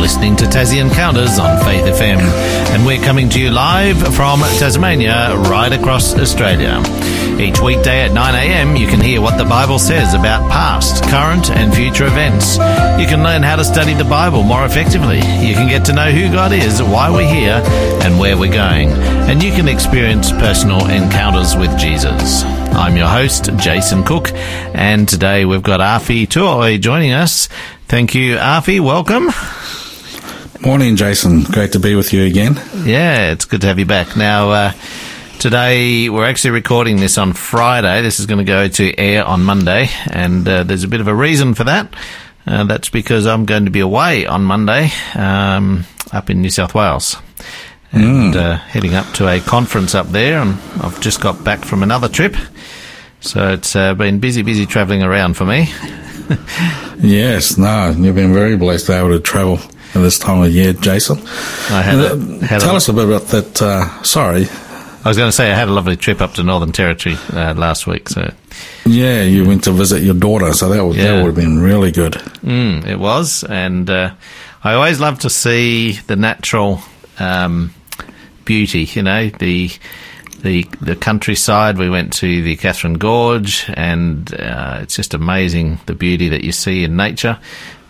listening to Tassie Encounters on Faith FM, and we're coming to you live from Tasmania, right across Australia. Each weekday at 9am, you can hear what the Bible says about past, current, and future events. You can learn how to study the Bible more effectively. You can get to know who God is, why we're here, and where we're going. And you can experience personal encounters with Jesus. I'm your host, Jason Cook, and today we've got Afi Tuaoi joining us. Thank you, Afi. Welcome. Morning, Jason. Great to be with you again. Yeah, it's good to have you back. Now, uh, today we're actually recording this on Friday. This is going to go to air on Monday, and uh, there's a bit of a reason for that. Uh, that's because I'm going to be away on Monday um, up in New South Wales and mm. heading up to a conference up there. And I've just got back from another trip. So it's uh, been busy, busy travelling around for me. yes, no, you've been very blessed to be able to travel at this time of year, Jason. I had, a, uh, had tell a, us a bit about that. Uh, sorry, I was going to say I had a lovely trip up to Northern Territory uh, last week. So yeah, you went to visit your daughter, so that would yeah. that would have been really good. Mm, it was, and uh, I always love to see the natural um, beauty. You know the the the countryside. We went to the Katherine Gorge, and uh, it's just amazing the beauty that you see in nature.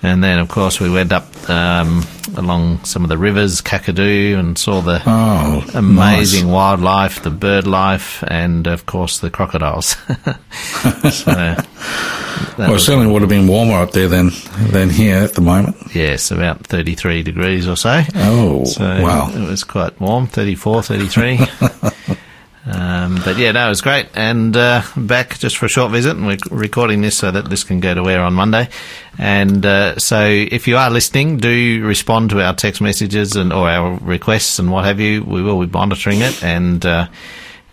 And then, of course, we went up um, along some of the rivers, Kakadu, and saw the oh, amazing nice. wildlife, the bird life, and of course the crocodiles. so, well, it certainly would have been warmer up there than than here at the moment. Yes, about 33 degrees or so. Oh, so wow. It was quite warm, 34, 33. Um, but yeah, no, it was great. And uh, back just for a short visit, and we're recording this so that this can go to air on Monday. And uh, so, if you are listening, do respond to our text messages and or our requests and what have you. We will be monitoring it, and uh,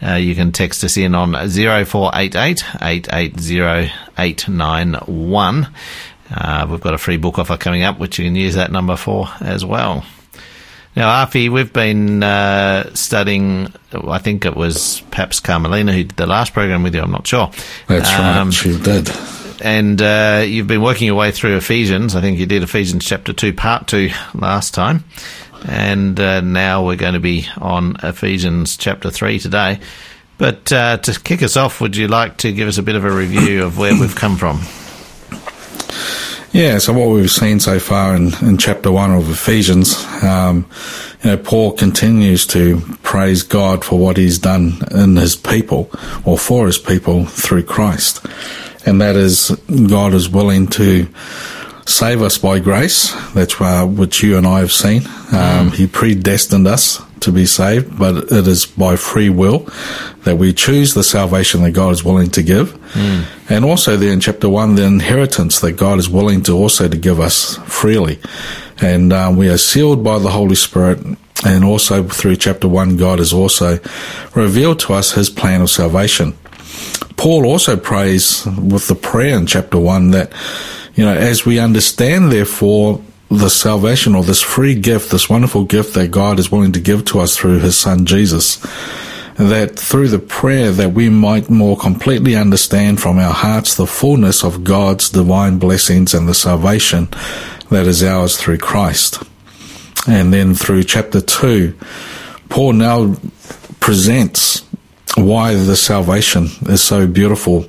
uh you can text us in on zero four eight eight eight eight zero eight nine one. Uh, we've got a free book offer coming up, which you can use that number for as well. Now, Afi, we've been uh, studying, I think it was perhaps Carmelina who did the last program with you, I'm not sure. That's um, right, she did. And uh, you've been working your way through Ephesians. I think you did Ephesians chapter 2, part 2 last time. And uh, now we're going to be on Ephesians chapter 3 today. But uh, to kick us off, would you like to give us a bit of a review of where we've come from? Yeah, so what we've seen so far in, in chapter one of Ephesians, um, you know, Paul continues to praise God for what he's done in his people or for his people through Christ. And that is God is willing to save us by grace. That's uh, what you and I have seen. Um, mm. He predestined us to be saved, but it is by free will that we choose the salvation that God is willing to give. Mm. And also there in chapter one, the inheritance that God is willing to also to give us freely. And um, we are sealed by the Holy Spirit. And also through chapter one, God has also revealed to us his plan of salvation. Paul also prays with the prayer in chapter one that, you know, as we understand therefore the salvation or this free gift, this wonderful gift that God is willing to give to us through his son Jesus, that through the prayer that we might more completely understand from our hearts the fullness of God's divine blessings and the salvation that is ours through Christ. And then through chapter two, Paul now presents why the salvation is so beautiful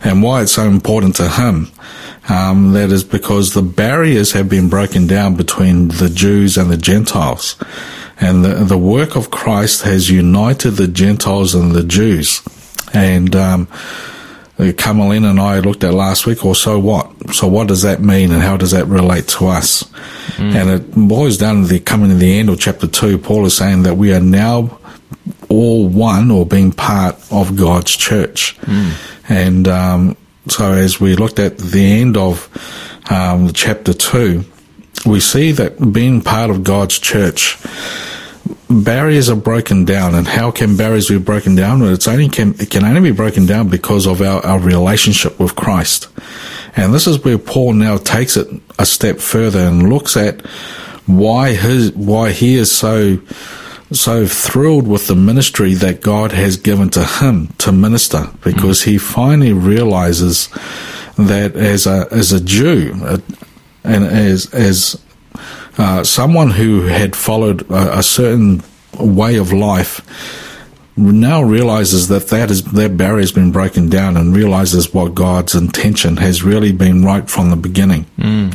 and why it's so important to him. Um, that is because the barriers have been broken down between the Jews and the Gentiles. And the, the work of Christ has united the Gentiles and the Jews. And, um, Carmelina and I looked at last week, or so what? So what does that mean and how does that relate to us? Mm. And it boils down to the coming to the end of chapter two. Paul is saying that we are now all one or being part of God's church. Mm. And, um, so as we looked at the end of um, chapter two, we see that being part of God's church, barriers are broken down. And how can barriers be broken down? Well, it's only can, it can only be broken down because of our, our relationship with Christ. And this is where Paul now takes it a step further and looks at why his, why he is so so thrilled with the ministry that God has given to him to minister because he finally realizes that as a as a Jew uh, and as as uh, someone who had followed a, a certain way of life now realizes that that is that barrier has been broken down and realizes what God's intention has really been right from the beginning. Mm.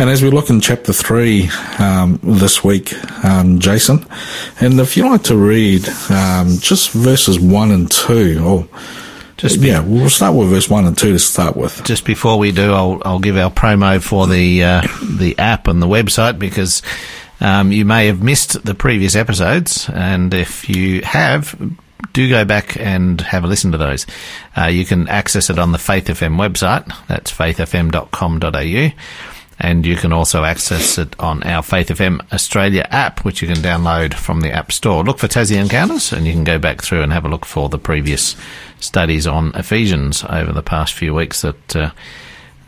And as we look in chapter three um, this week, um, Jason, and if you like to read um, just verses one and two, or just yeah, we'll start with verse one and two to start with. Just before we do, I'll I'll give our promo for the uh, the app and the website because um, you may have missed the previous episodes, and if you have, do go back and have a listen to those. Uh, you can access it on the Faith FM website. That's faithfm.com.au. And you can also access it on our Faith FM Australia app, which you can download from the App Store. Look for Tassie Encounters, and you can go back through and have a look for the previous studies on Ephesians over the past few weeks that uh,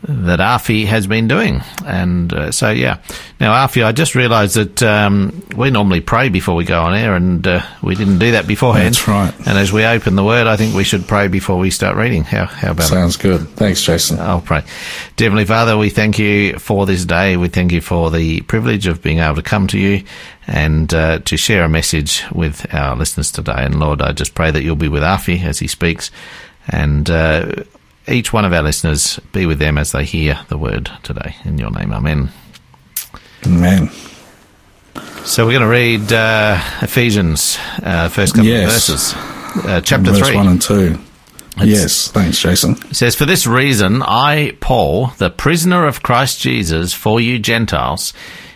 that Afi has been doing. And uh, so, yeah. Now, Afi, I just realised that um, we normally pray before we go on air, and uh, we didn't do that beforehand. That's right. And as we open the Word, I think we should pray before we start reading. How, how about Sounds good. Thanks, Jason. I'll pray. Dear Heavenly Father, we thank you for this day. We thank you for the privilege of being able to come to you and uh, to share a message with our listeners today. And Lord, I just pray that you'll be with Afi as he speaks. And uh, each one of our listeners be with them as they hear the word today. In your name, Amen. Amen. So we're going to read uh, Ephesians, uh, first couple yes. of verses, uh, chapter Verse three. one and two. It's- yes, thanks, Jason. It says, For this reason, I, Paul, the prisoner of Christ Jesus, for you Gentiles,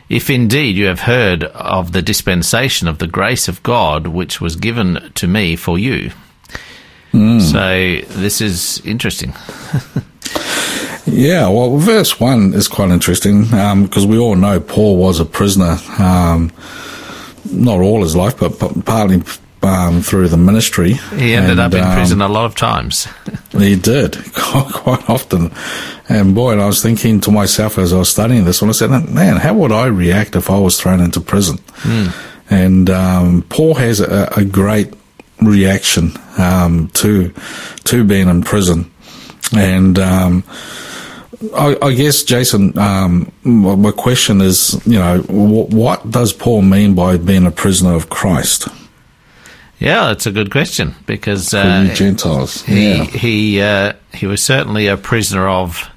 if indeed you have heard of the dispensation of the grace of God which was given to me for you. So this is interesting. Yeah, well, verse one is quite interesting because we all know Paul was a prisoner, um, not all his life, but, but partly um, through the ministry. He ended And, up in um, prison a lot of times. He did quite often, and boy, and I was thinking to myself as I was studying this one, I said, "Man, how would I react if I was thrown into prison?" And um, Paul has a, a great reaction um, to to being in prison, and um, I, I guess Jason, um, my my question is, you know, wh- what does Paul mean by being a prisoner of Christ Yeah, that's a good question because uh, Gentiles? he yeah. he uh, he was certainly a prisoner of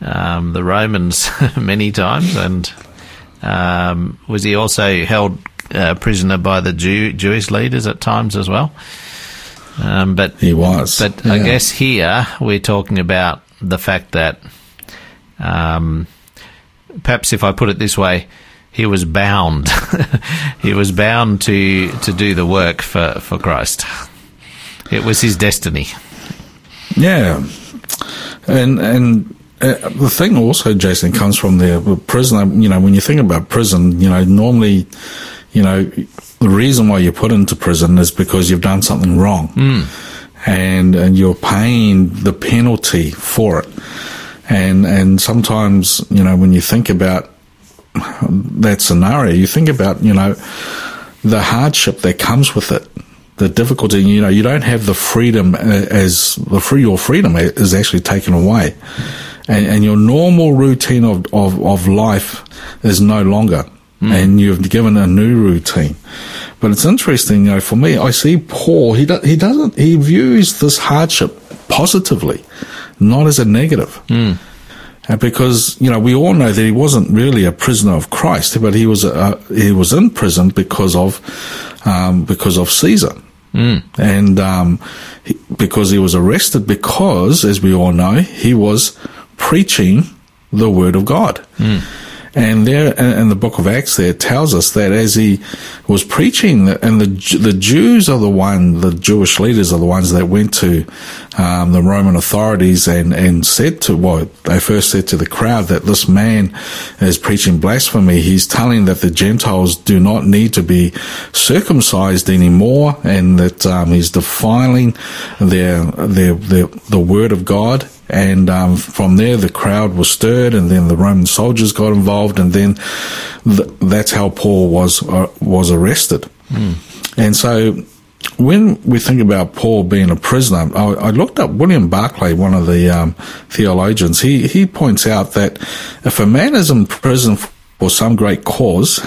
um, the Romans many times, and um, was he also held uh, prisoner by the Jew, Jewish leaders at times as well? Um, but He was. but I guess here we're talking about the fact that um, perhaps if I put it this way, he was bound. he was bound to to do the work for, for Christ. It was his destiny. Yeah, and and uh, the thing also, Jason, comes from the prison. You know, when you think about prison, you know, normally, you know, the reason why you're put into prison is because you've done something wrong, and and you're paying the penalty for it. And and sometimes, you know, when you think about that scenario, you think about, you know, the hardship that comes with it, the difficulty. You know, you don't have the freedom uh, as the free your freedom is actually taken away, and, and your normal routine of, of, of life is no longer, and you've given a new routine. But it's interesting, you know, for me, I see Paul. He do, he doesn't he views this hardship positively, not as a negative. Uh, because you know we all know that he wasn't really a prisoner of Christ, but he was uh, he was in prison because of um, because of Caesar, and um, he, because he was arrested because, as we all know, he was preaching the word of God. And there in the book of Acts, there tells us that as he was preaching, and the the Jews are the one, the Jewish leaders are the ones that went to um, the Roman authorities and and said to well, they first said to the crowd that this man is preaching blasphemy. He's telling that the Gentiles do not need to be circumcised anymore, and that um, he's defiling their their their the word of God and um, from there the crowd was stirred, and then the Roman soldiers got involved, and then th- that's how Paul was uh, was arrested. And so, when we think about Paul being a prisoner, I, I looked up William Barclay, one of the um, theologians. He he points out that if a man is in prison for some great cause,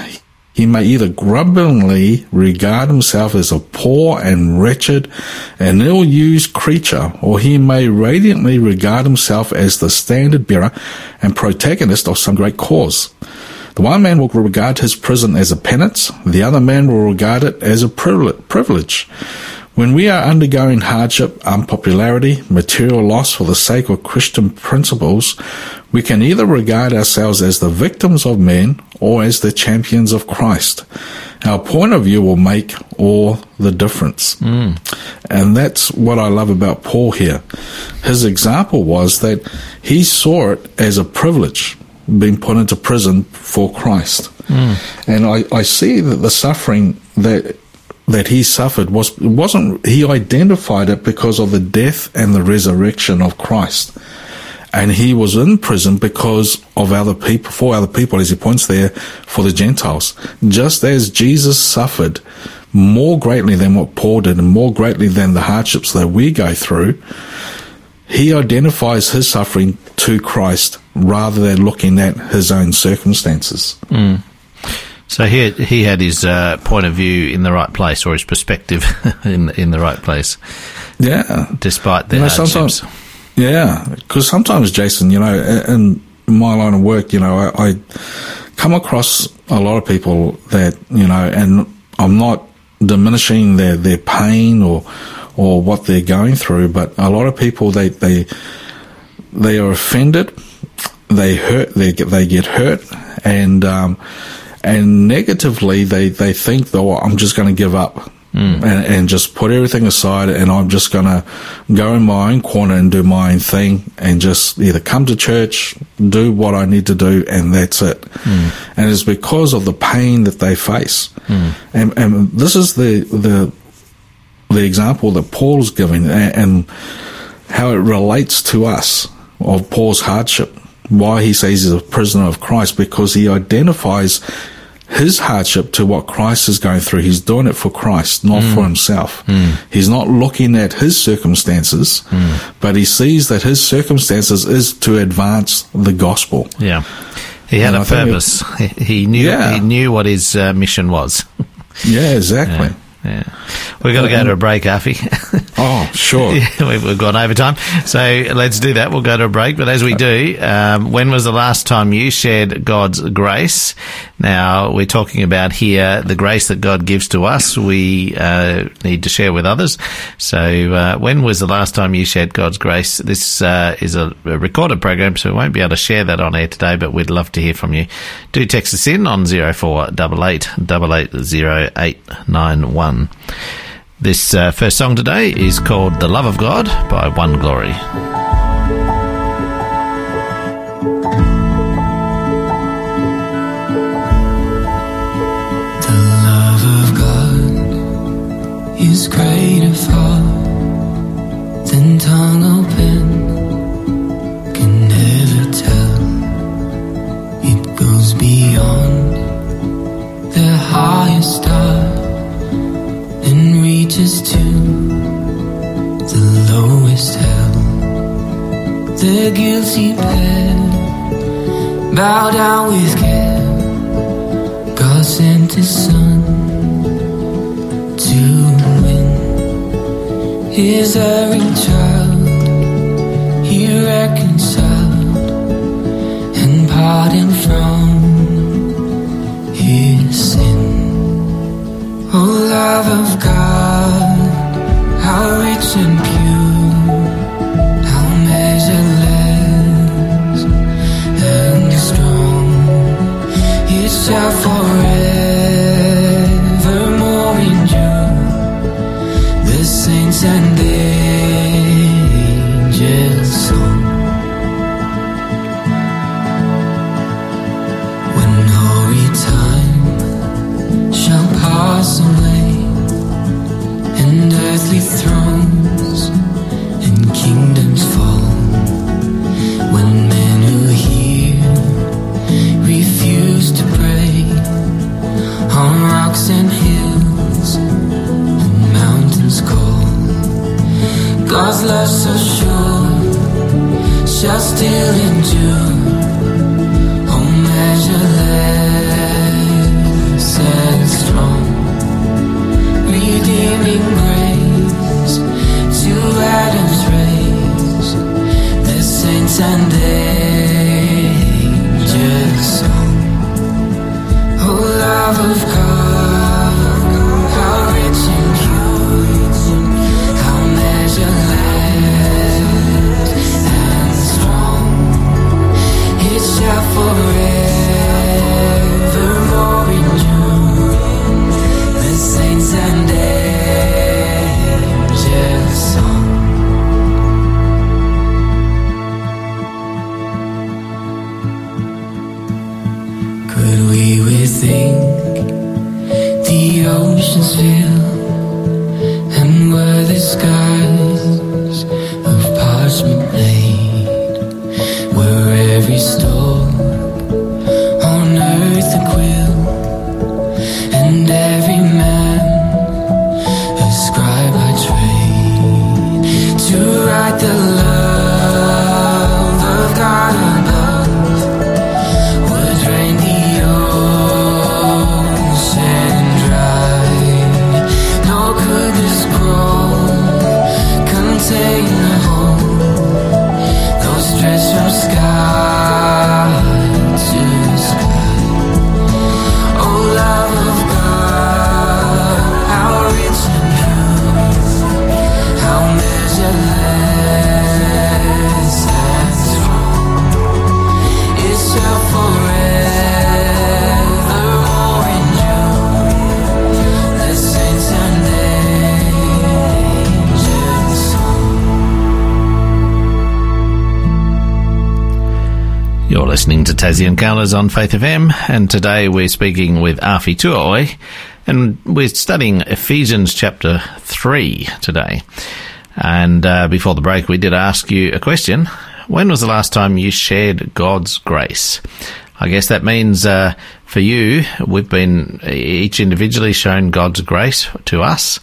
he may either grumblingly regard himself as a poor and wretched and ill-used creature, or he may radiantly regard himself as the standard bearer and protagonist of some great cause. The one man will regard his prison as a penance, the other man will regard it as a privilege. When we are undergoing hardship, unpopularity, material loss for the sake of Christian principles, we can either regard ourselves as the victims of men or as the champions of Christ. Our point of view will make all the difference. Mm. And that's what I love about Paul here. His example was that he saw it as a privilege being put into prison for Christ. Mm. And I, I see that the suffering that that he suffered was wasn't he identified it because of the death and the resurrection of Christ. And he was in prison because of other people, for other people, as he points there, for the Gentiles. Just as Jesus suffered more greatly than what Paul did and more greatly than the hardships that we go through, he identifies his suffering to Christ rather than looking at his own circumstances. Mm. So he he had his uh, point of view in the right place, or his perspective in in the right place. Yeah, despite the you know, Sometimes, yeah, because sometimes, Jason, you know, in my line of work, you know, I, I come across a lot of people that you know, and I'm not diminishing their their pain or or what they're going through, but a lot of people they they they are offended, they hurt, they get they get hurt, and um, and negatively they, they think though I'm just going to give up mm. and, and, just put everything aside and I'm just going to go in my own corner and do my own thing and just either come to church, do what I need to do, and that's it. Mm. And it's because of the pain that they face. Mm. And, and this is the, the, the example that Paul's giving and, and how it relates to us of Paul's hardship why he says he's a prisoner of Christ because he identifies his hardship to what Christ is going through. He's doing it for Christ, not mm. for himself. Mm. He's not looking at his circumstances, mm. but he sees that his circumstances is to advance the gospel. Yeah. He had and a I purpose. It, he knew yeah. he knew what his uh, mission was. yeah, exactly. Yeah. Yeah. We've got to go to a break, Alfie. oh, sure. we've gone overtime. So let's do that. We'll go to a break. But as we do, um, when was the last time you shared God's grace? Now, we're talking about here the grace that God gives to us. We uh, need to share with others. So uh, when was the last time you shared God's grace? This uh, is a, a, recorded program, so we won't be able to share that on air today, but we'd love to hear from you. Do text us in on 0488 880891 one. This uh, first song today is called The Love of God by One Glory. The love of God is greater far than tongue open can never tell. It goes beyond the highest star reaches to the lowest hell. The guilty pair bow down with care. God sent His Son to win His erring child. He reconciled and pardoned from His sin. Oh, love of God, how rich and pure, how measureless and strong. It shall Tassie Encounters on Faith FM, and today we're speaking with Afi Tuaoi, and we're studying Ephesians chapter 3 today. And uh, before the break, we did ask you a question. When was the last time you shared God's grace? I guess that means uh, for you, we've been each individually shown God's grace to us,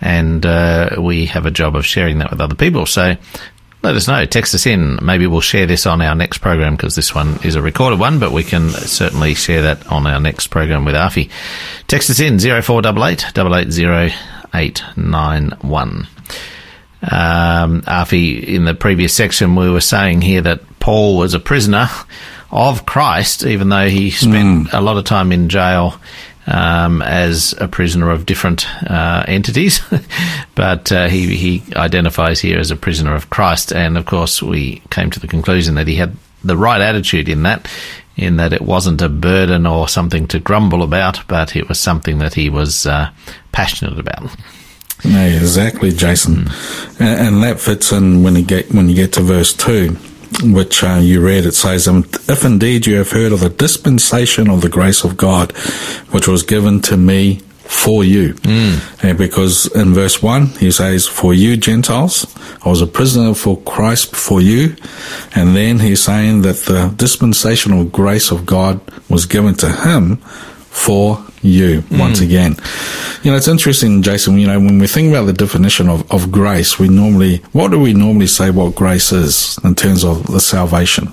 and uh, we have a job of sharing that with other people. So let us know. Text us in. Maybe we'll share this on our next program because this one is a recorded one, but we can certainly share that on our next program with Afi. Text us in 0488 880 891. Um, Afi, in the previous section, we were saying here that Paul was a prisoner of Christ, even though he spent a lot of time in jail um, as a prisoner of different uh, entities. but uh, he, he identifies here as a prisoner of Christ. And of course, we came to the conclusion that he had the right attitude in that, in that it wasn't a burden or something to grumble about, but it was something that he was uh, passionate about. Yeah, exactly, Jason, and, and that fits in when you get when you get to verse two, which uh, you read. It says, um, "If indeed you have heard of the dispensation of the grace of God, which was given to me for you," and because in verse one he says, "For you Gentiles, I was a prisoner for Christ for you," and then he's saying that the dispensational grace of God was given to him for you once again. You know, it's interesting, Jason, you know, when we think about the definition of, of grace, we normally, what do we normally say what grace is in terms of the salvation?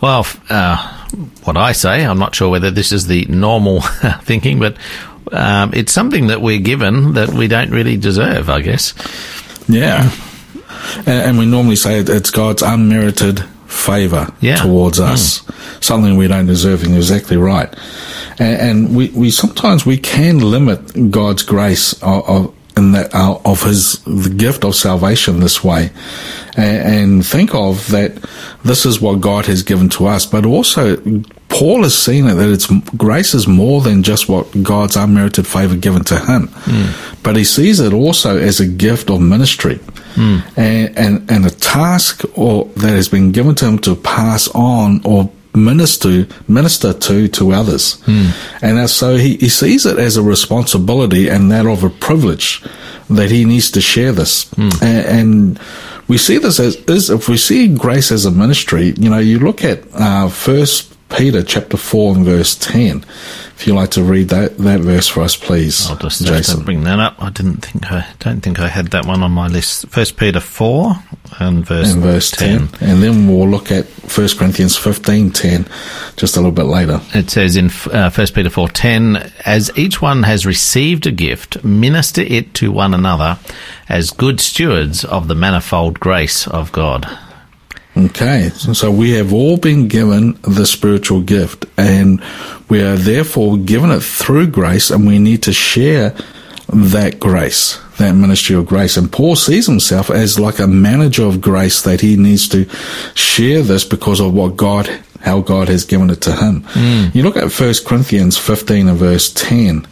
Well, uh, what I say, I'm not sure whether this is the normal thinking, but um, it's something that we're given that we don't really deserve, I guess. Yeah. And, and we normally say it- it's God's unmerited favor Yeah. towards us, something we don't deserve. And you're exactly right. And, and we, we sometimes we can limit God's grace of, of in that uh, of His the gift of salvation this way, and, and think of that this is what God has given to us. But also, Paul has seen it that it's grace is more than just what God's unmerited favor given to him, but he sees it also as a gift of ministry. And, and and a task or that has been given to him to pass on or minister minister to to others. And so he, he sees it as a responsibility and that of a privilege that he needs to share this. And, and we see this as is if we see grace as a ministry you know you look at uh, first Peter chapter 4 and verse 10 if you like to read that that verse for us please I'll just Jason bring that up. I didn't think I don't think I had that one on my list. First Peter four and verse, and verse 10. and then we'll look at 1 Corinthians 15 10 just a little bit later It says in uh, First Peter four ten, as each one has received a gift, minister it to one another as good stewards of the manifold grace of God. Okay, so we have all been given the spiritual gift, and we are therefore given it through grace, and we need to share that grace, that ministry of grace. And Paul sees himself as like a manager of grace that he needs to share this because of what God, how God has given it to him. Hmm. You look at 1 Corinthians 15 and verse 10,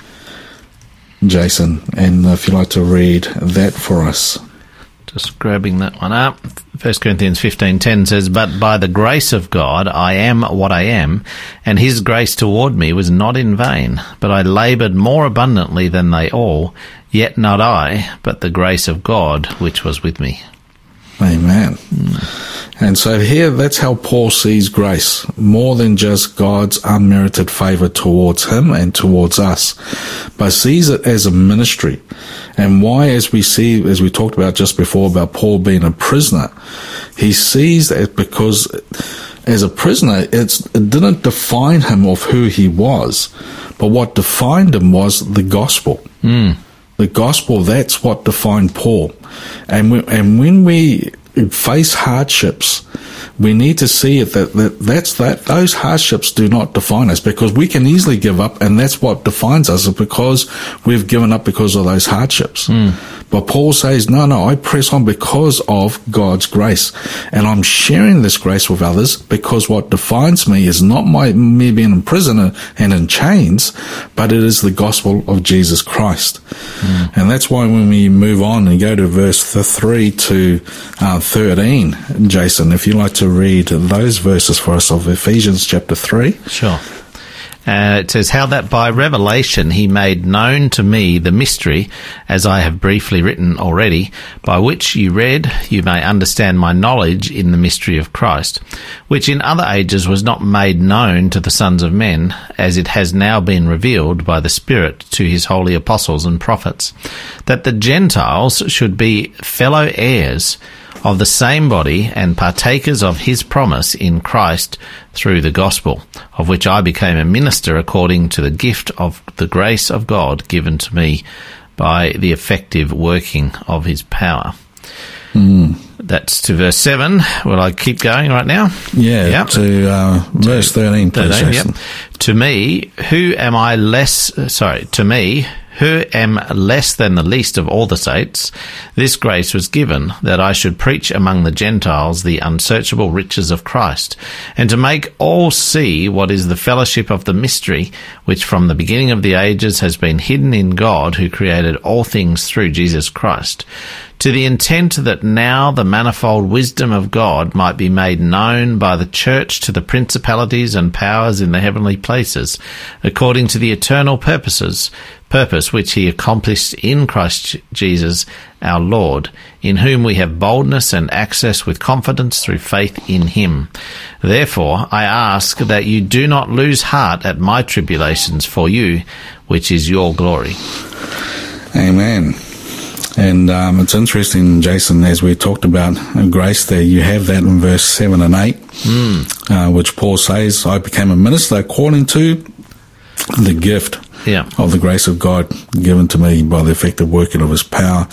Jason, and if you'd like to read that for us. Just grabbing that one up. 1 Corinthians 15:10 says, "But by the grace of God I am what I am, and his grace toward me was not in vain, but I labored more abundantly than they all, yet not I, but the grace of God which was with me." Amen. And so here, that's how Paul sees grace, more than just God's unmerited favor towards him and towards us, but sees it as a ministry. And why, as we see, as we talked about just before about Paul being a prisoner, he sees that because as a prisoner, it didn't define him of who he was, but what defined him was the gospel. Hmm. The gospel, that's what defined Paul. And, we, and when we face hardships, we need to see it that, that that's that those hardships do not define us because we can easily give up and that's what defines us is because we've given up because of those hardships. Hmm. But Paul says, no, no, I press on because of God's grace. And I'm sharing this grace with others because what defines me is not my, me being in prison and in chains, but it is the gospel of Jesus Christ. And that's why when we move on and go to verse th- 3 to uh, 13, Jason, if you'd like to read those verses for us of Ephesians chapter 3. Sure. Uh, it says, How that by revelation he made known to me the mystery, as I have briefly written already, by which you read, you may understand my knowledge in the mystery of Christ, which in other ages was not made known to the sons of men, as it has now been revealed by the Spirit to his holy apostles and prophets, that the Gentiles should be fellow heirs of the same body and partakers of his promise in Christ through the gospel, of which I became a minister according to the gift of the grace of God given to me by the effective working of his power. That's to verse 7. Will I keep going right now? Yeah, Yep. to uh, verse 13, please, 13, Jason. yep. To me, who am I less, sorry, to me, who am less than the least of all the saints, this grace was given that I should preach among the Gentiles the unsearchable riches of Christ, and to make all see what is the fellowship of the mystery, which from the beginning of the ages has been hidden in God who created all things through Jesus Christ to the intent that now the manifold wisdom of God might be made known by the church to the principalities and powers in the heavenly places, according to the eternal purposes, purpose which he accomplished in Christ Jesus our Lord, in whom we have boldness and access with confidence through faith in him. Therefore, I ask that you do not lose heart at my tribulations for you, which is your glory. Amen. And um, it's interesting, Jason, as we talked about uh, grace there, you have that in verse 7 and 8, uh, which Paul says, I became a minister according to the gift Yeah. of the grace of God given to me by the effective working of his power.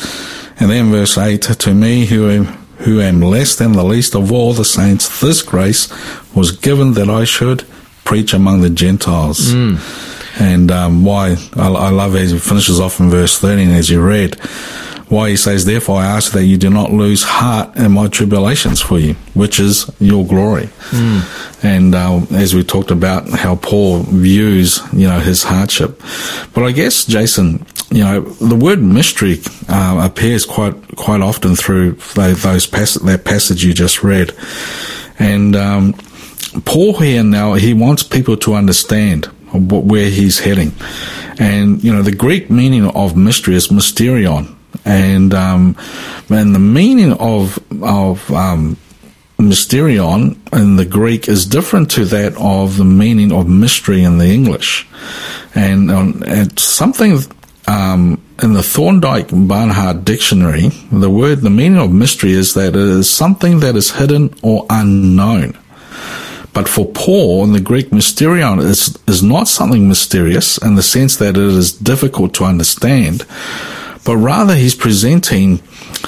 And then verse 8, to me who am, who am less than the least of all the saints, this grace was given that I should preach among the Gentiles. And um, why I, I love as he finishes off in verse 13 as you read, why he says, Therefore I ask that you do not lose heart in my tribulations for you, which is your glory. And uh, as we talked about how Paul views, you know, his hardship. But I guess, Jason, you know, the word mystery uh, appears quite quite often through those pass- that passage you just read. And um, Paul here now, he wants people to understand where he's heading. And, you know, the Greek meaning of mystery is mysterion. And, um, and the meaning of, of, um, mysterion in the Greek is different to that of the meaning of mystery in the English. And, um, it's something, um, in the Thorndike Barnhart dictionary, the word, the meaning of mystery is that it is something that is hidden or unknown. But for Paul, in the Greek, mysterion is, is not something mysterious in the sense that it is difficult to understand, but rather he's presenting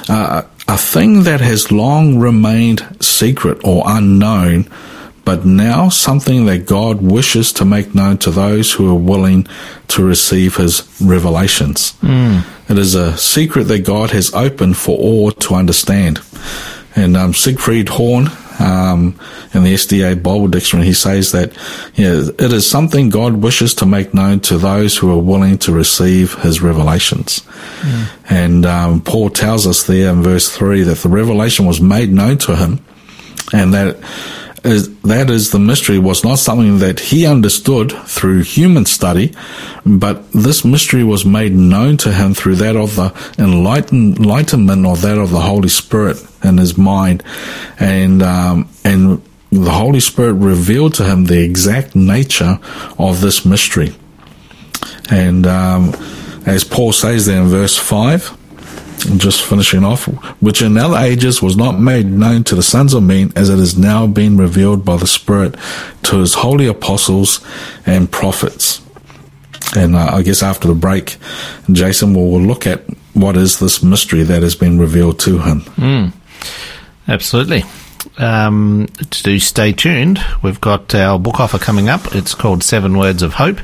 uh, a thing that has long remained secret or unknown, but now something that God wishes to make known to those who are willing to receive his revelations. It is a secret that God has opened for all to understand. And um, Siegfried Horn, um, in the SDA Bible Dictionary, he says that you know, it is something God wishes to make known to those who are willing to receive his revelations. And um, Paul tells us there in verse 3 that the revelation was made known to him and that is, that is the mystery was not something that he understood through human study, but this mystery was made known to him through that of the enlighten, enlightenment or that of the Holy Spirit in his mind, and um, and the Holy Spirit revealed to him the exact nature of this mystery. And um, as Paul says there in verse five, just finishing off, which in other ages was not made known to the sons of men as it is now being revealed by the Spirit to his holy apostles and prophets. And uh, I guess after the break, Jason will, will look at what is this mystery that has been revealed to him. Absolutely. Um, to do stay tuned, we've got our book offer coming up. It's called Seven Words of Hope.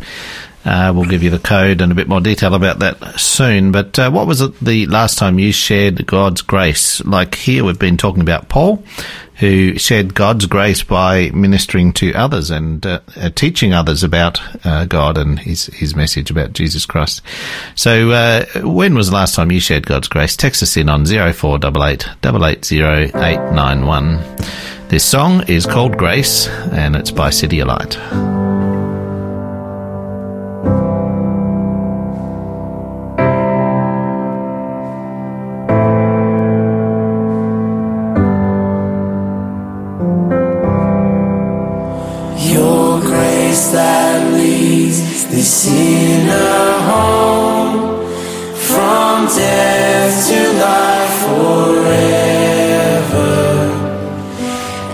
Uh, we'll give you the code and a bit more detail about that soon. But uh, what was it the last time you shared God's grace? Like here, we've been talking about Paul, who shared God's grace by ministering to others and uh, uh, teaching others about uh, God and His His message about Jesus Christ. So, uh, when was the last time you shared God's grace? Text us in on zero four double eight double eight zero eight nine one. This song is called Grace, and it's by City of the sinner home from death to life forever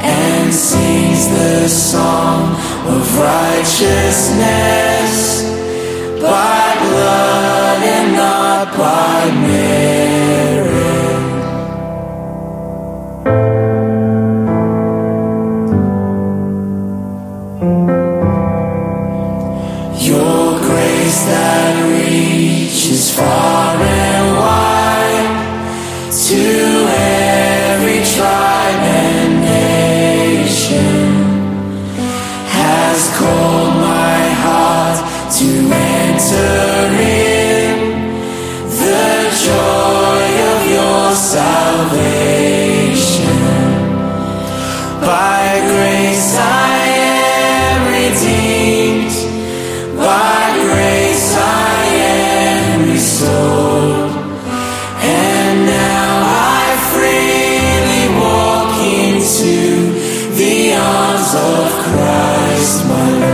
and sings the song of righteousness by my Lord.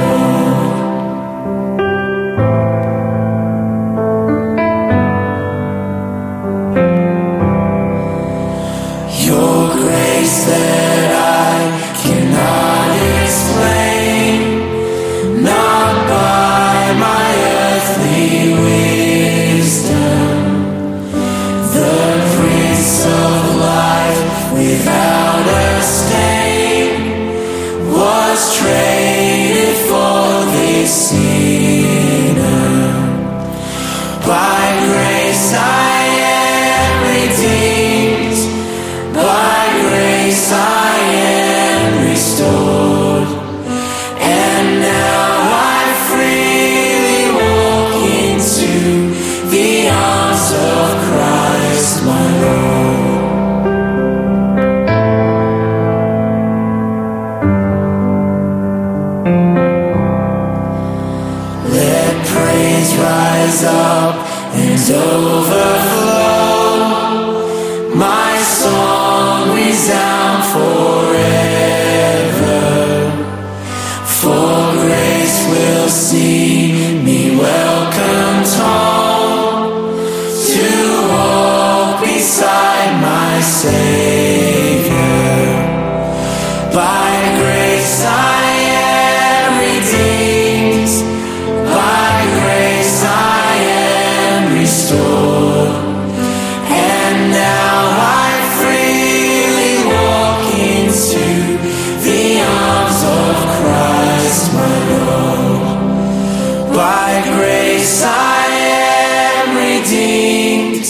By grace I am redeemed.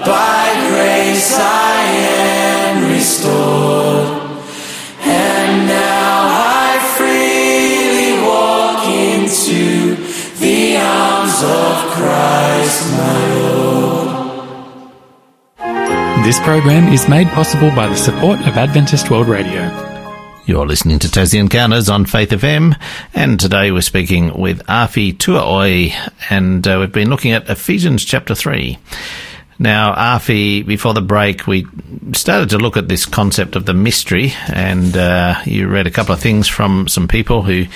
By grace I am restored. And now I freely walk into the arms of Christ my Lord. This program is made possible by the support of Adventist World Radio. You're listening to Tassie Encounters on Faith FM, and today we're speaking with Afi Tuaoi, and uh, we've been looking at Ephesians chapter 3. Now, Afi, before the break, we started to look at this concept of the mystery, and uh, you read a couple of things from some people who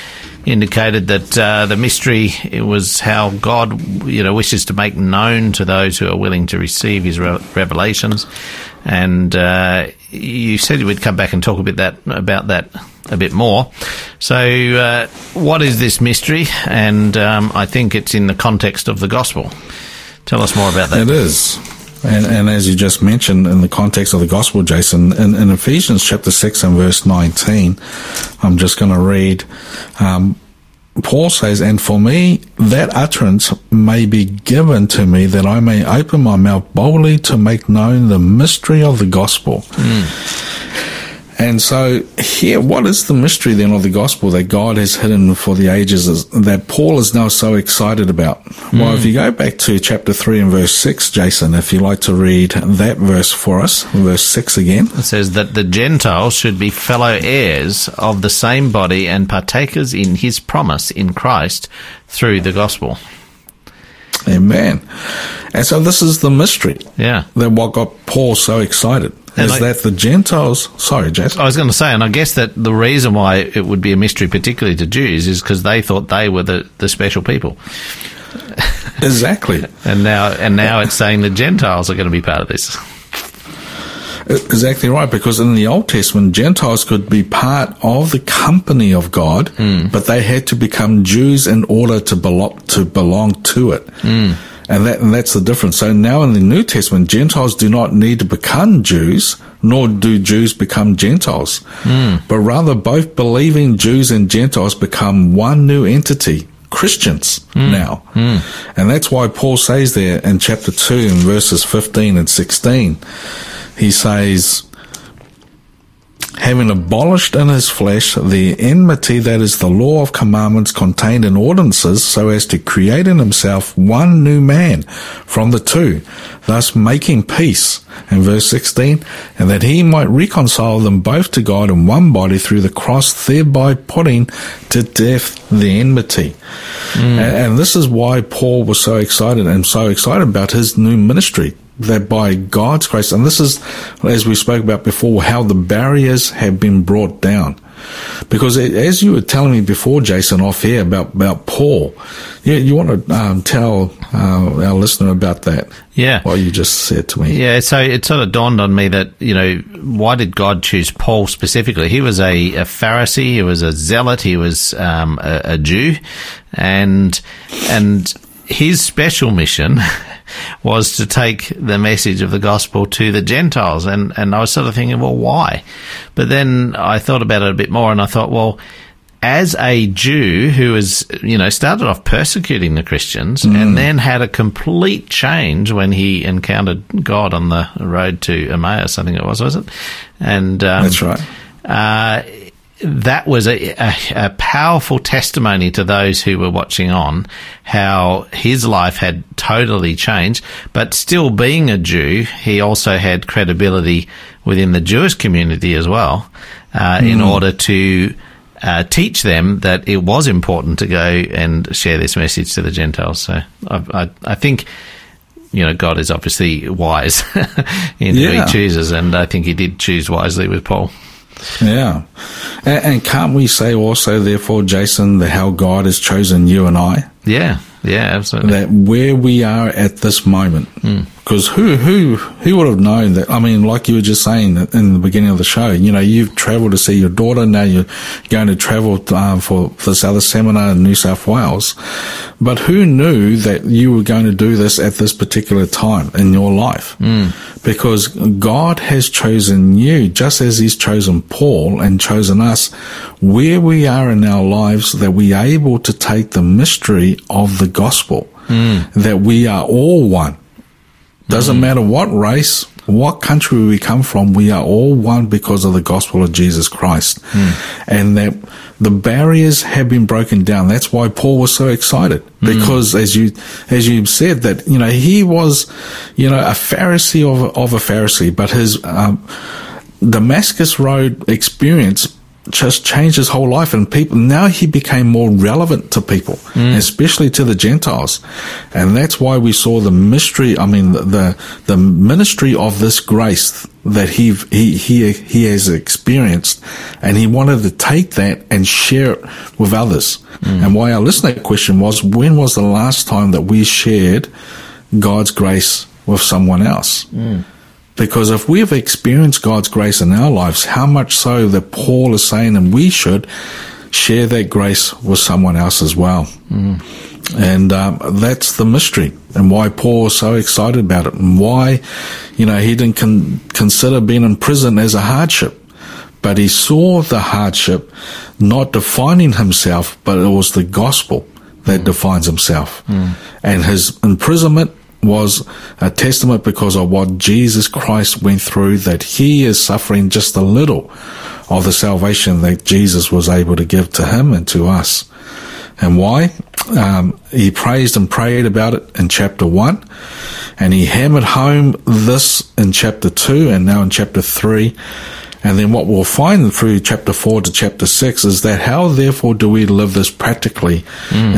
indicated that uh, the mystery was how God, you know, wishes to make known to those who are willing to receive His re- revelations, and uh, you said you would come back and talk a bit that about that a bit more. So, uh, what is this mystery? And um, I think it's in the context of the gospel. Tell us more about that. It is. And, and as you just mentioned in the context of the gospel, Jason, in, in Ephesians chapter 6 and verse 19, I'm just going to read, um, Paul says, and for me, that utterance may be given to me that I may open my mouth boldly to make known the mystery of the gospel. Hmm. And so here, what is the mystery then of the gospel that God has hidden for the ages that Paul is now so excited about? Well, if hmm. you go back to chapter 3 and verse 6, Jason, if you like to read that verse for us, verse 6 again. It says that the Gentiles should be fellow heirs of the same body and partakers in his promise in Christ through the gospel. Amen. And so this is the mystery Yeah. that what got Paul so excited And is I- that the Gentiles, sorry, Jason. I was going to say, and I guess that the reason why it would be a mystery, particularly to Jews, is because they thought they were the, the special people, Exactly. and now and now it's saying the Gentiles are going to be part of this. Exactly right, because in the Old Testament, Gentiles could be part of the company of God, hmm. but they had to become Jews in order to belong to belong to it. Hmm. And that and that's the difference. So now in the New Testament, Gentiles do not need to become Jews, nor do Jews become Gentiles, hmm. but rather both believing Jews and Gentiles become one new entity. Christians hmm. now. Hmm. And that's why Paul says there in chapter 2 in verses 15 and 16, he says, having abolished in his flesh the enmity that is the law of commandments contained in ordinances, so as to create in himself one new man from the two, thus making peace. In verse 16, and that he might reconcile them both to God in one body through the cross, thereby putting to death the enmity. Mm. And, and this is why Paul was so excited and so excited about his new ministry that by God's grace, and this is, as we spoke about before, how the barriers have been brought down. Because as you were telling me before, Jason, off air about, about Paul, you, you want to um, tell uh, our listener about that? Yeah. What you just said to me. Yeah, so it sort of dawned on me that, you know, why did God choose Paul specifically? He was a, a Pharisee, he was a zealot, he was um, a, a Jew, and and his special mission was to take the message of the gospel to the Gentiles. And, and I was sort of thinking, well, why? But then I thought about it a bit more and I thought, well, as a Jew who was, you know, started off persecuting the Christians and then had a complete change when he encountered God on the road to Emmaus, I think it was, was it? And um, That's right. uh, that was a, a, a powerful testimony to those who were watching on how his life had totally changed. But still being a Jew, he also had credibility within the Jewish community as well, uh, in order to uh, teach them that it was important to go and share this message to the Gentiles. So I, I, I think. You know, God is obviously wise in who He chooses, and I think He did choose wisely with Paul. Yeah. And, and can't we say also, therefore, Jason, that how God has chosen you and I? Yeah, yeah, absolutely. that where we are at this moment. Hmm. Because who who who would have known that? I mean, like you were just saying in the beginning of the show, you know, you've travelled to see your daughter. Now you're going to travel um, for this other seminar in New South Wales. But who knew that you were going to do this at this particular time in your life? Because God has chosen you, just as He's chosen Paul and chosen us, where we are in our lives, that we are able to take the mystery of the gospel, that we are all one. Doesn't mm. matter what race, what country we come from, we are all one because of the gospel of Jesus Christ. Mm. And that the barriers have been broken down. That's why Paul was so excited. Mm. Because as you, as you said that, you know, he was, you know, a Pharisee of, of a Pharisee, but his, um, Damascus Road experience just changed his whole life and people now he became more relevant to people mm. especially to the gentiles. And that's why we saw the mystery i mean the the, the ministry of this grace that he he he he has experienced and he wanted to take that and share it with others. Mm. And why I listener question was when was the last time that we shared god's grace with someone else mm. Because if we've experienced God's grace in our lives, how much so that Paul is saying, and we should share that grace with someone else as well. Mm. And um, that's the mystery, and why Paul was so excited about it, and why, you know, he didn't con- consider being in prison as a hardship, but he saw the hardship not defining himself, but it was the gospel that mm. defines himself. Mm. And his imprisonment was a testament because of what Jesus Christ went through, that he is suffering just a little of the salvation that Jesus was able to give to him and to us. And why? Um, he praised and prayed about it in chapter 1, and he hammered home this in chapter 2 and now in chapter 3. And then what we'll find through chapter 4 to chapter 6 is that how therefore do we live this practically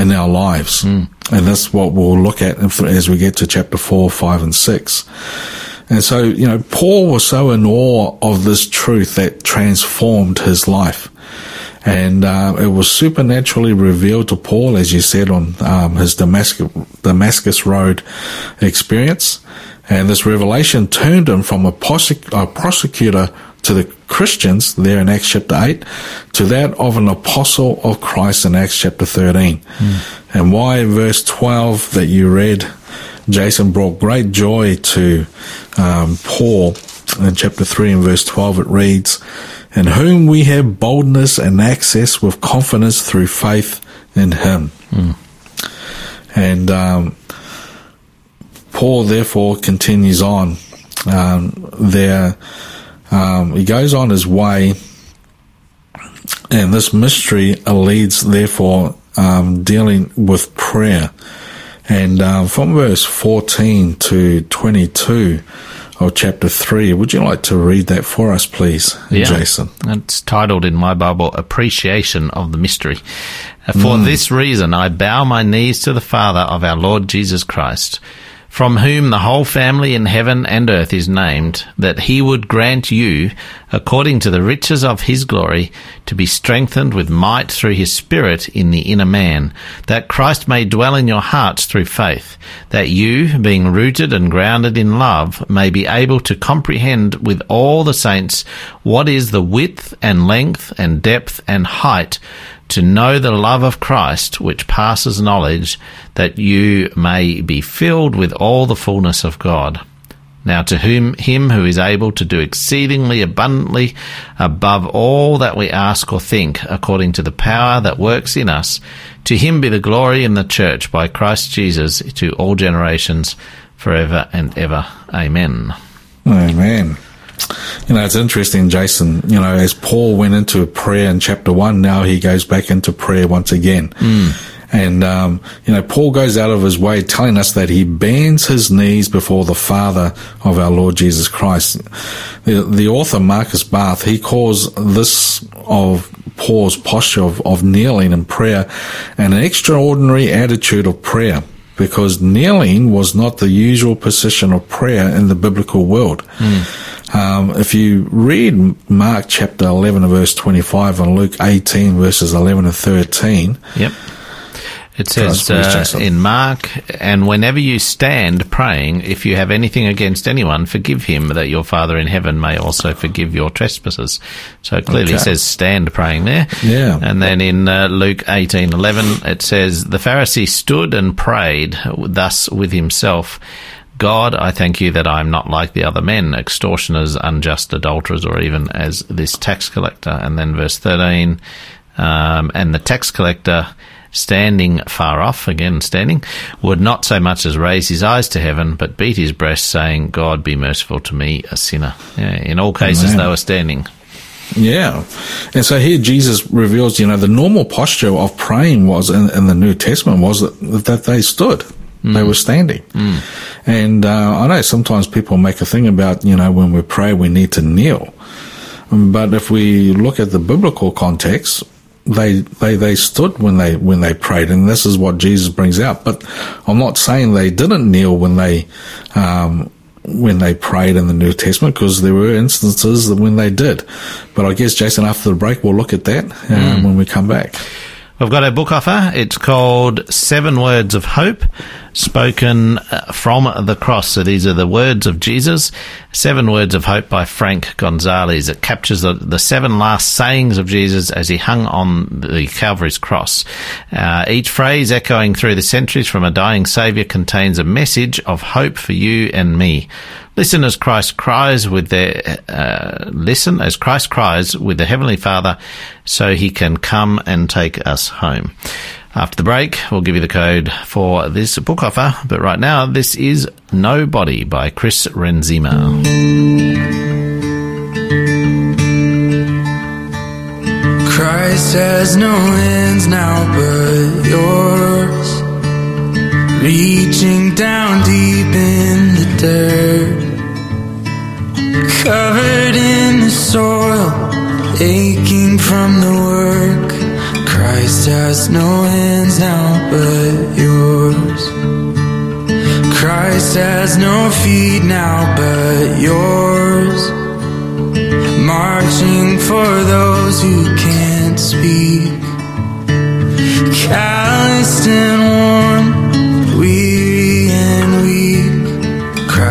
in our lives? And that's what we'll look at as we get to chapter 4, 5, and 6. And so, you know, Paul was so in awe of this truth that transformed his life. And uh, it was supernaturally revealed to Paul, as you said, on um, his Damascus, Damascus Road experience. And this revelation turned him from a, prosec- a prosecutor to the Christians there in Acts chapter 8 to that of an apostle of Christ in Acts chapter 13. And why verse 12 that you read, Jason, brought great joy to um, Paul in chapter 3 and verse 12 it reads, In whom we have boldness and access with confidence through faith in him. And um, Paul therefore continues on um, there. Um, he goes on his way, and this mystery leads therefore um, dealing with prayer. And um, from verse 14 to 22 of chapter 3, would you like to read that for us, please, Jason? It's titled in my Bible, Appreciation of the Mystery. For this reason, I bow my knees to the Father of our Lord Jesus Christ, from whom the whole family in heaven and earth is named, that he would grant you, according to the riches of his glory, to be strengthened with might through his Spirit in the inner man, that Christ may dwell in your hearts through faith, that you, being rooted and grounded in love, may be able to comprehend with all the saints what is the width and length and depth and height, to know the love of Christ which passes knowledge, that you may be filled with all the fullness of God. Now to whom him who is able to do exceedingly abundantly above all that we ask or think, according to the power that works in us, to him be the glory in the church by Christ Jesus to all generations, forever and ever. Amen. Amen. You know, it's interesting, Jason. You know, as Paul went into prayer in chapter one, now he goes back into prayer once again. And, um, you know, Paul goes out of his way telling us that he bends his knees before the Father of our Lord Jesus Christ. The, the author, Markus Barth, he calls this of Paul's posture of, of kneeling in prayer and an extraordinary attitude of prayer because kneeling was not the usual position of prayer in the biblical world. Um, if you read Mark chapter 11 and verse 25 and Luke 18 verses 11 and 13, Yep. It says uh, in Mark, and whenever you stand praying, if you have anything against anyone, forgive him, that your Father in heaven may also forgive your trespasses. So it clearly Okay. says stand praying there. Yeah. And then in uh, Luke eighteen eleven, it says the Pharisee stood and prayed thus with himself. God, I thank you that I am not like the other men, extortioners, unjust adulterers, or even as this tax collector. And then verse 13, um, and the tax collector standing far off, again standing, would not so much as raise his eyes to heaven, but beat his breast, saying, God be merciful to me, a sinner. Yeah, in all cases, Amen. they were standing. Yeah. And so here Jesus reveals, you know, the normal posture of praying was in, in the New Testament was that, that they stood. They were standing. And uh, I know sometimes people make a thing about, you know, when we pray, we need to kneel. But if we look at the biblical context, they, they, they stood when they, when they prayed. And this is what Jesus brings out. But I'm not saying they didn't kneel when they, um, when they prayed in the New Testament, because there were instances when they did. But I guess, Jason, after the break, we'll look at that um, when we come back. We've got a book offer. It's called Seven Words of Hope, spoken uh, from the cross. So these are the words of Jesus. Seven Words of Hope by Frank Gonzalez. It captures the, the seven last sayings of Jesus as he hung on the Calvary's cross. Uh, each phrase echoing through the centuries from a dying Saviour contains a message of hope for you and me. Listen as Christ cries with their, uh, listen as Christ cries with the Heavenly Father so he can come and take us home. After the break, we'll give you the code for this book offer, but right now, this is Nobody by Chris Renzema. Christ has no ends now but yours. Reaching down deep in the dirt. Covered in the soil, aching from the work. Christ has no hands now but yours. Christ has no feet now but yours marching for those who can't speak. Calloused and worn,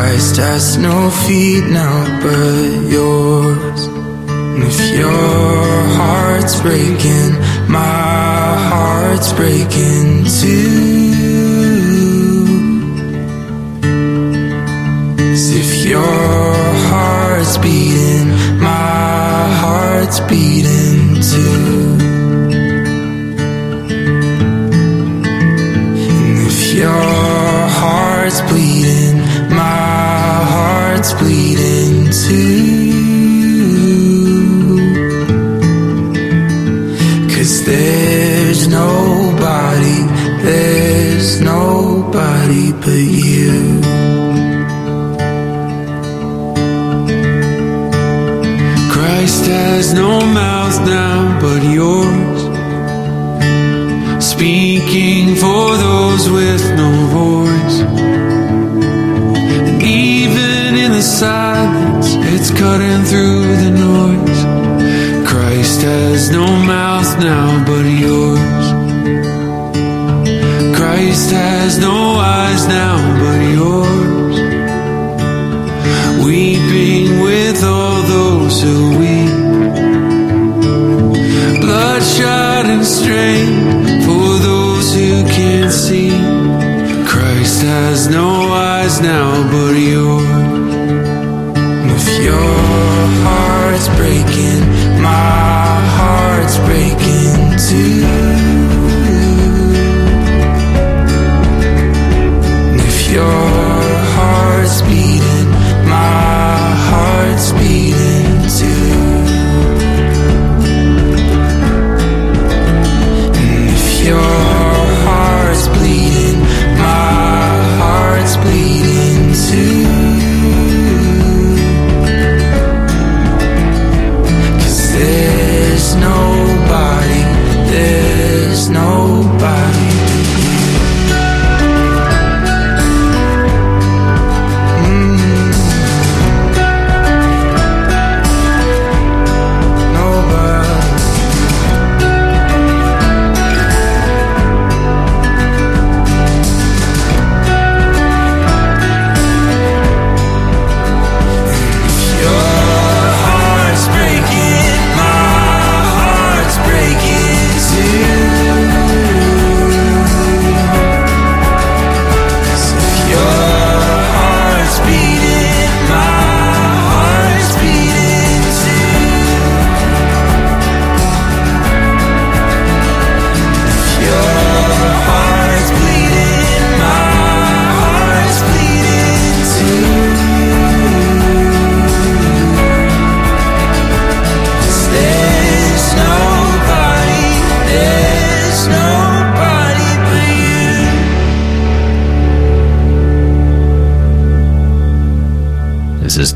Christ has no feet now but yours. And if your heart's breaking, my heart's breaking too. if your heart's beating, my heart's beating too.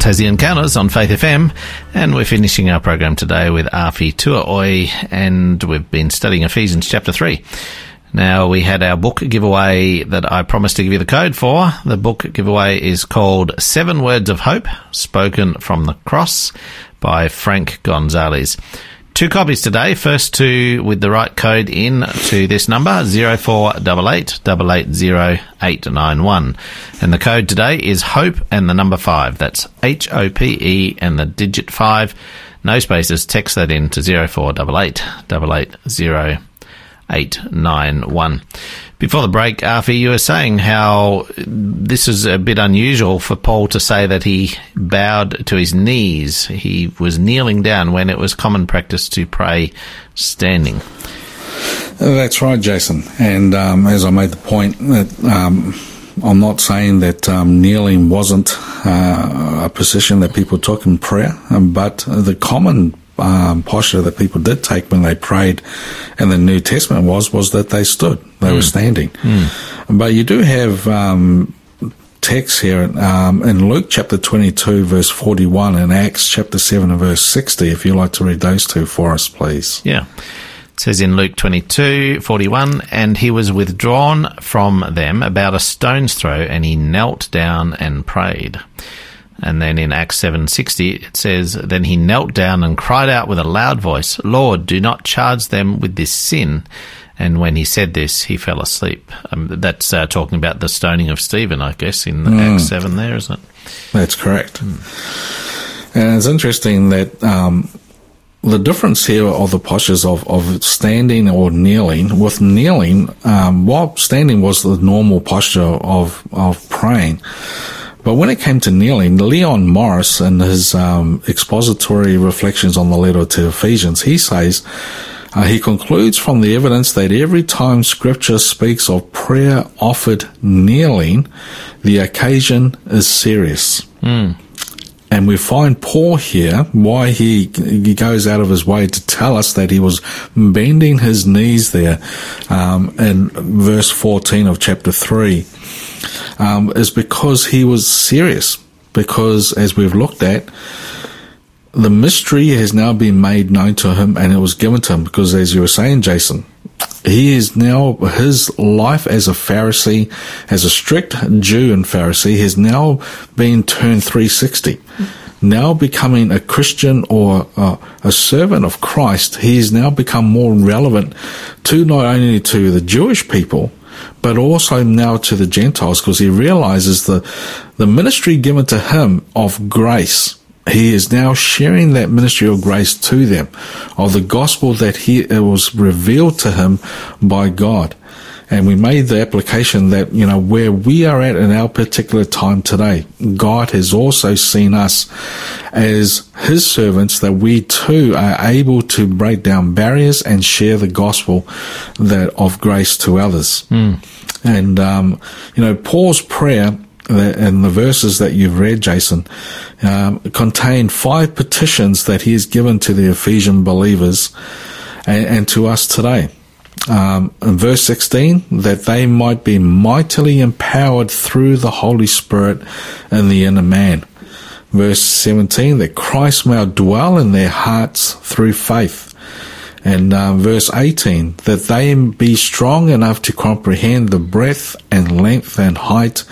Tassie Encounters on Faith FM, and we're finishing our program today with Afi Tuaoi, and we've been studying Ephesians chapter 3. Now, we had our book giveaway that I promised to give you the code for. The book giveaway is called Seven Words of Hope, Spoken from the Cross by Frank Gonzalez. Two copies today. First two with the right code in to this number, 0488 880 And the code today is HOPE and the number 5. That's H-O-P-E and the digit 5. No spaces. Text that in to 0488 880 891. Before the break, Afi, you were saying how this is a bit unusual for Paul to say that he bowed to his knees. He was kneeling down when it was common practice to pray standing. That's right, Jason. And um, as I made the point that um, I'm not saying that um, kneeling wasn't uh, a position that people took in prayer, but the common um, posture that people did take when they prayed in the New Testament was was that they stood, they mm. were standing. Mm. But you do have um, texts here um, in Luke chapter 22, verse 41, and Acts chapter 7 and verse 60. If you'd like to read those two for us, please. Yeah. It says in Luke 22, 41, and he was withdrawn from them about a stone's throw, and he knelt down and prayed. And then in Acts 7:60 it says then he knelt down and cried out with a loud voice, "Lord, do not charge them with this sin." And when he said this, he fell asleep. Um, that's uh, talking about the stoning of Stephen, I guess, in mm. Acts 7 there, isn't it? That's correct. Mm. And it's interesting that um, the difference here of the postures of, of standing or kneeling, with kneeling, um, while standing was the normal posture of, of praying, but when it came to kneeling, Leon Morris, in his um, expository reflections on the letter to Ephesians, he says, uh, he concludes from the evidence that every time scripture speaks of prayer offered kneeling, the occasion is serious. Mm. And we find Paul here, why he, he goes out of his way to tell us that he was bending his knees there, um, in verse 14 of chapter 3 um, is because he was serious. Because as we've looked at, the mystery has now been made known to him and it was given to him because as you were saying, Jason, he is now, his life as a Pharisee, as a strict Jew and Pharisee has now been turned 360. Now becoming a Christian or uh, a servant of Christ, he has now become more relevant to not only to the Jewish people, but also now to the Gentiles because he realizes the, the ministry given to him of grace. He is now sharing that ministry of grace to them, of the gospel that he it was revealed to him by God. And we made the application that, you know, where we are at in our particular time today, God has also seen us as his servants that we too are able to break down barriers and share the gospel that of grace to others. Mm. And, um, you know, Paul's prayer and the verses that you've read, Jason, um, contain five petitions that he has given to the Ephesian believers and, and to us today um, in verse 16, that they might be mightily empowered through the Holy Spirit in the inner man. Verse 17, that Christ may dwell in their hearts through faith. And um, verse 18, that they be strong enough to comprehend the breadth and length and height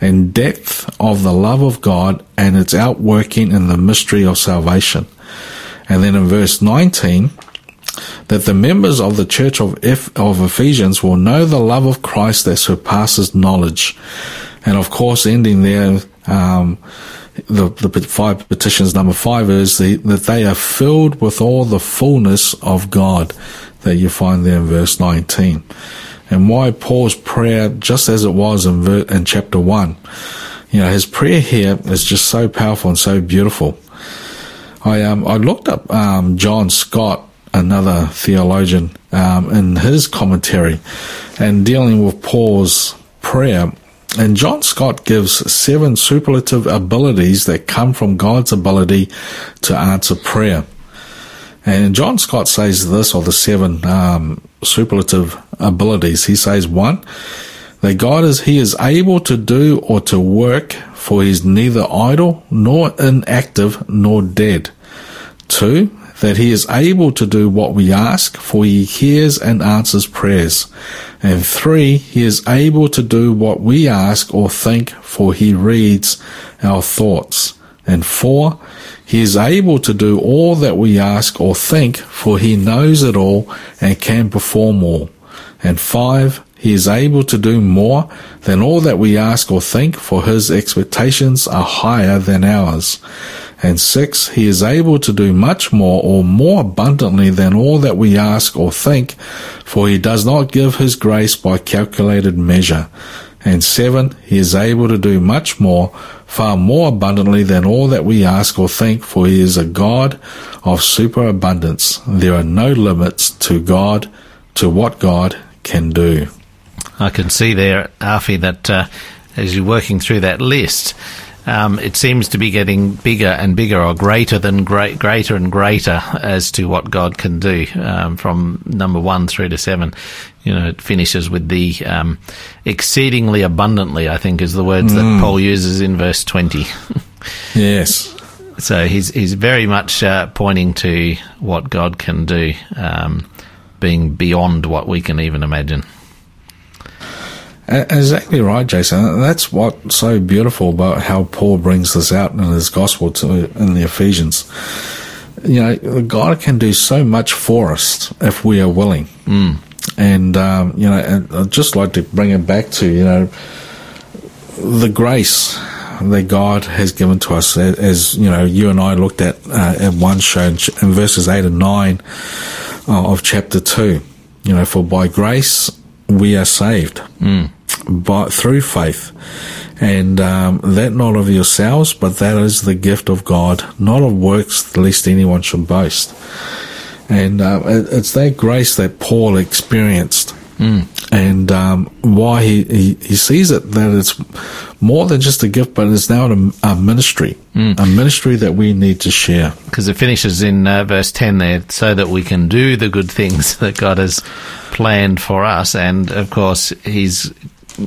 and depth of the love of God and its outworking in the mystery of salvation. And then in verse 19, that the members of the church of, of Ephesians will know the love of Christ that surpasses knowledge. And of course, ending there, um, the, the five petitions number five is the, that they are filled with all the fullness of God that you find there in verse 19. And why Paul's prayer, just as it was in, ver- in chapter one, you know, his prayer here is just so powerful and so beautiful. I um I looked up um John Stott another theologian um, in his commentary and dealing with Paul's prayer. And John Stott gives seven superlative abilities that come from God's ability to answer prayer. And John Stott says this, or the seven um, superlative abilities. He says, one, that God is He is able to do or to work, for He is neither idle nor inactive nor dead. Two, that He is able to do what we ask, for He hears and answers prayers. And three, He is able to do what we ask or think, for He reads our thoughts. And four, He is able to do all that we ask or think, for He knows it all and can perform all. And five, He is able to do more than all that we ask or think, for His expectations are higher than ours. And six, He is able to do much more or more abundantly than all that we ask or think, for He does not give His grace by calculated measure. And seven, He is able to do much more, far more abundantly than all that we ask or think, for He is a God of superabundance. There are no limits to God, to what God can do. I can see there, Afi, that uh, as you're working through that list, um, it seems to be getting bigger and bigger, or greater than great, greater and greater as to what God can do. Um, from number one through to seven, you know, it finishes with the um, exceedingly abundantly. I think is the words that Paul uses in verse twenty. Yes. so he's he's very much uh, pointing to what God can do, um, being beyond what we can even imagine. Exactly right, Jason. That's what's so beautiful about how Paul brings this out in his gospel to in the Ephesians. You know, God can do so much for us if we are willing. Mm. And um, you know, and I'd just like to bring it back to you know the grace that God has given to us, as, as you know, you and I looked at uh, at one show in, in verses eight and nine uh, of chapter two. You know, for by grace we are saved by through faith, and um, that not of yourselves, but that is the gift of God, not of works, lest anyone should boast. And uh, it- it's that grace that Paul experienced. And um, why he, he, he sees it that it's more than just a gift, but it's now a, a ministry, a ministry that we need to share. because it finishes in uh, verse 10 there, so that we can do the good things that God has planned for us. And of course, He's,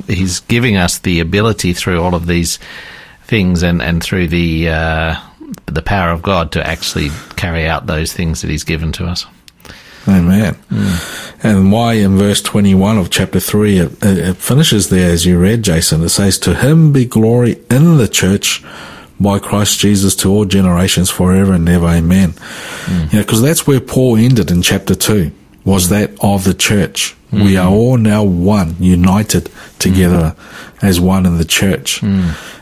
He's giving us the ability through all of these things and, and through the, uh, the power of God to actually carry out those things that He's given to us. Amen. Hmm. And why in verse 21 of chapter 3, it, it finishes there as you read, Jason. It says, To him be glory in the church by Christ Jesus to all generations forever and ever. Amen. Hmm. You know, because that's where Paul ended in chapter 2, was hmm. that of the church. We are all now one, united together as one in the church.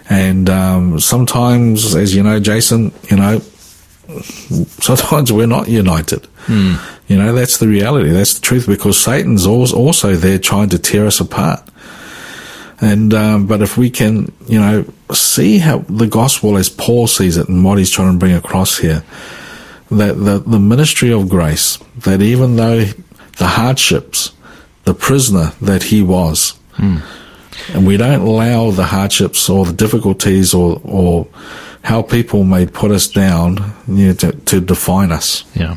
And um, sometimes, as you know, Jason, you know, sometimes we're not united. You know, that's the reality. That's the truth because Satan's also there trying to tear us apart. And, um, but if we can, you know, see how the gospel as Paul sees it and what he's trying to bring across here, that the, the ministry of grace, that even though the hardships, the prisoner that he was, and we don't allow the hardships or the difficulties or, or how people may put us down you know, to, to define us. Yeah.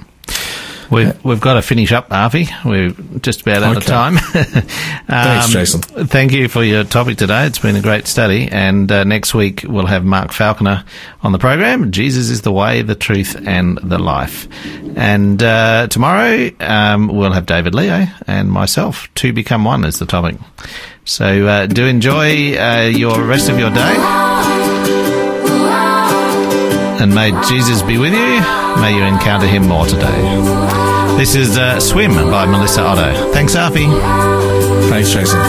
We've, we've got to finish up, Afi. We're just about out of Okay. time. Thanks, Um, Jason. Thank you for your topic today. It's been a great study. And uh, next week we'll have Mark Falconer on the program. Jesus is the way, the truth, and the life. And uh, tomorrow um, we'll have David Leo and myself. Two become one is the topic. So uh, do enjoy uh, your rest of your day. And may Jesus be with you. May you encounter him more today. This is uh, Swim by Melissa Otto. Thanks, Afi. Thanks, Jason.